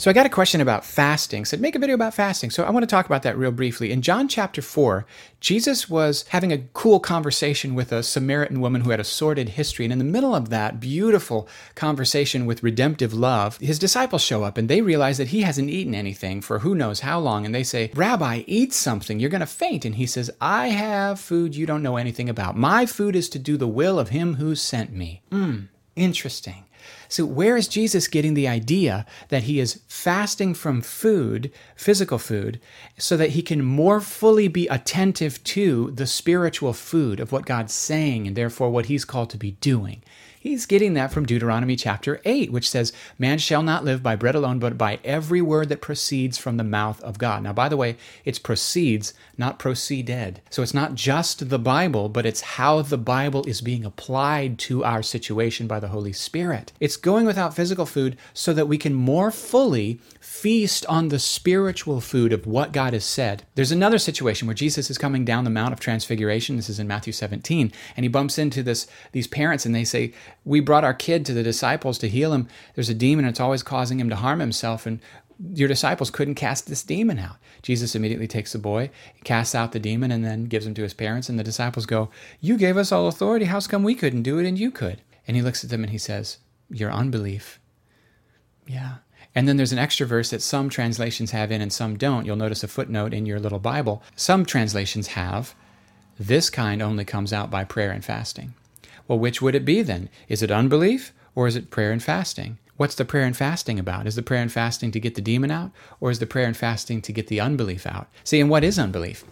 So I got a question about fasting. Said make a video about fasting. So I want to talk about that real briefly. In John chapter 4, Jesus was having a cool conversation with a Samaritan woman who had a sordid history. And in the middle of that beautiful conversation with redemptive love, his disciples show up and they realize that he hasn't eaten anything for who knows how long. And they say, Rabbi, eat something. You're going to faint. And he says, I have food you don't know anything about. My food is to do the will of him who sent me. Hmm, interesting. So, where is Jesus getting the idea that he is fasting from food, physical food, so that he can more fully be attentive to the spiritual food of what God's saying and therefore what he's called to be doing? He's getting that from Deuteronomy chapter 8, which says, Man shall not live by bread alone, but by every word that proceeds from the mouth of God. Now, by the way, it's proceeds, not proceeded. So it's not just the Bible, but it's how the Bible is being applied to our situation by the Holy Spirit. It's going without physical food so that we can more fully feast on the spiritual food of what God has said. There's another situation where Jesus is coming down the Mount of Transfiguration. This is in Matthew 17, and he bumps into this these parents and they say, "We brought our kid to the disciples to heal him. There's a demon and it's always causing him to harm himself and your disciples couldn't cast this demon out. Jesus immediately takes the boy, casts out the demon, and then gives him to his parents. And the disciples go, You gave us all authority. How's come we couldn't do it and you could? And he looks at them and he says, Your unbelief. Yeah. And then there's an extra verse that some translations have in and some don't. You'll notice a footnote in your little Bible. Some translations have, this kind only comes out by prayer and fasting. Well, which would it be then? Is it unbelief or is it prayer and fasting? What's the prayer and fasting about? Is the prayer and fasting to get the demon out or is the prayer and fasting to get the unbelief out? See, and what is unbelief?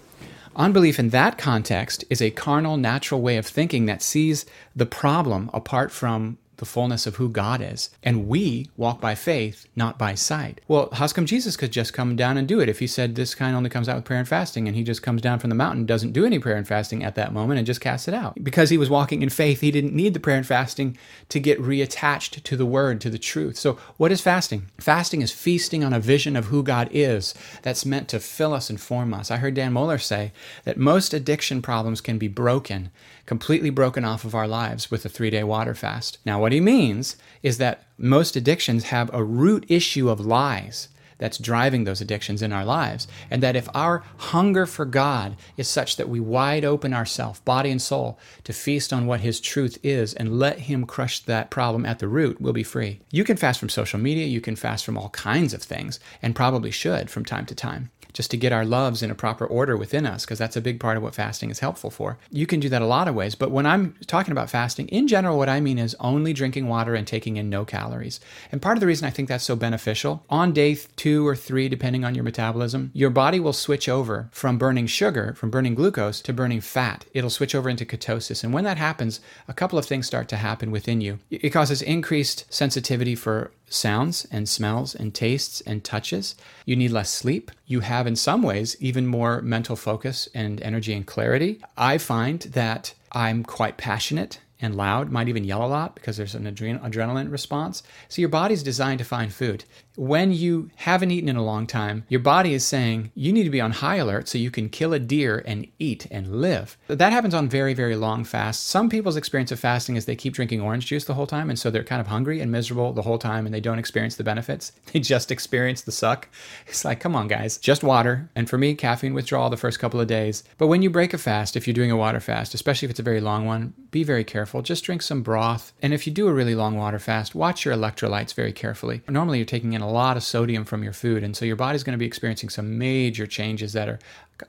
Unbelief in that context is a carnal, natural way of thinking that sees the problem apart from the fullness of who God is. And we walk by faith, not by sight. Well, how's come Jesus could just come down and do it if he said this kind only comes out with prayer and fasting and he just comes down from the mountain, doesn't do any prayer and fasting at that moment and just casts it out? Because he was walking in faith, he didn't need the prayer and fasting to get reattached to the word, to the truth. So, what is fasting? Fasting is feasting on a vision of who God is that's meant to fill us and form us. I heard Dan Mohler say that most addiction problems can be broken, completely broken off of our lives with a three day water fast. Now, what he means is that most addictions have a root issue of lies that's driving those addictions in our lives. And that if our hunger for God is such that we wide open ourselves, body and soul, to feast on what His truth is and let Him crush that problem at the root, we'll be free. You can fast from social media, you can fast from all kinds of things, and probably should from time to time just to get our loves in a proper order within us, because that's a big part of what fasting is helpful for. You can do that a lot of ways, but when I'm talking about fasting, in general, what I mean is only drinking water and taking in no calories. And part of the reason I think that's so beneficial, on day two or three, depending on your metabolism, your body will switch over from burning sugar, from burning glucose, to burning fat. It'll switch over into ketosis. And when that happens, a couple of things start to happen within you. It causes increased sensitivity for sounds and smells and tastes and touches. You need less sleep. You have, in some ways, even more mental focus and energy and clarity. I find that I'm quite passionate and loud, might even yell a lot because there's an adren- adrenaline response. So your body's designed to find food when you haven't eaten in a long time, your body is saying you need to be on high alert so you can kill a deer and eat and live. That happens on very, very long fasts. Some people's experience of fasting is they keep drinking orange juice the whole time, and so they're kind of hungry and miserable the whole time, and they don't experience the benefits. They just experience the suck. It's like, come on, guys, just water. And for me, caffeine withdrawal the first couple of days. But when you break a fast, if you're doing a water fast, especially if it's a very long one, be very careful. Just drink some broth. And if you do a really long water fast, watch your electrolytes very carefully. Normally, you're taking in a lot of sodium from your food. And so your body's going to be experiencing some major changes that are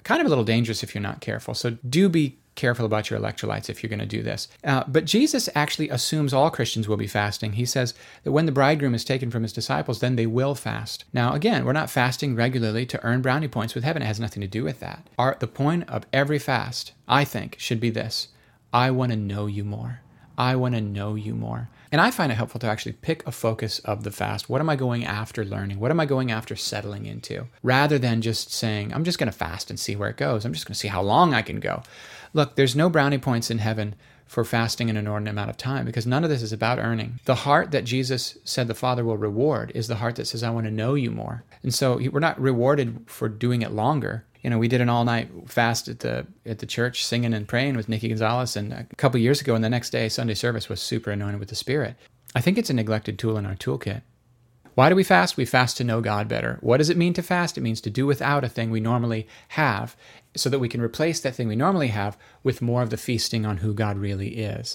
kind of a little dangerous if you're not careful. So do be careful about your electrolytes if you're going to do this. Uh, but Jesus actually assumes all Christians will be fasting. He says that when the bridegroom is taken from his disciples, then they will fast. Now, again, we're not fasting regularly to earn brownie points with heaven. It has nothing to do with that. Our, the point of every fast, I think, should be this I want to know you more. I want to know you more. And I find it helpful to actually pick a focus of the fast. What am I going after learning? What am I going after settling into? Rather than just saying, I'm just going to fast and see where it goes. I'm just going to see how long I can go. Look, there's no brownie points in heaven for fasting an inordinate amount of time because none of this is about earning. The heart that Jesus said the Father will reward is the heart that says, I want to know you more. And so we're not rewarded for doing it longer you know, we did an all night fast at the at the church, singing and praying with Nikki Gonzalez, and a couple years ago, and the next day Sunday service was super anointed with the Spirit. I think it's a neglected tool in our toolkit. Why do we fast? We fast to know God better. What does it mean to fast? It means to do without a thing we normally have so that we can replace that thing we normally have with more of the feasting on who God really is.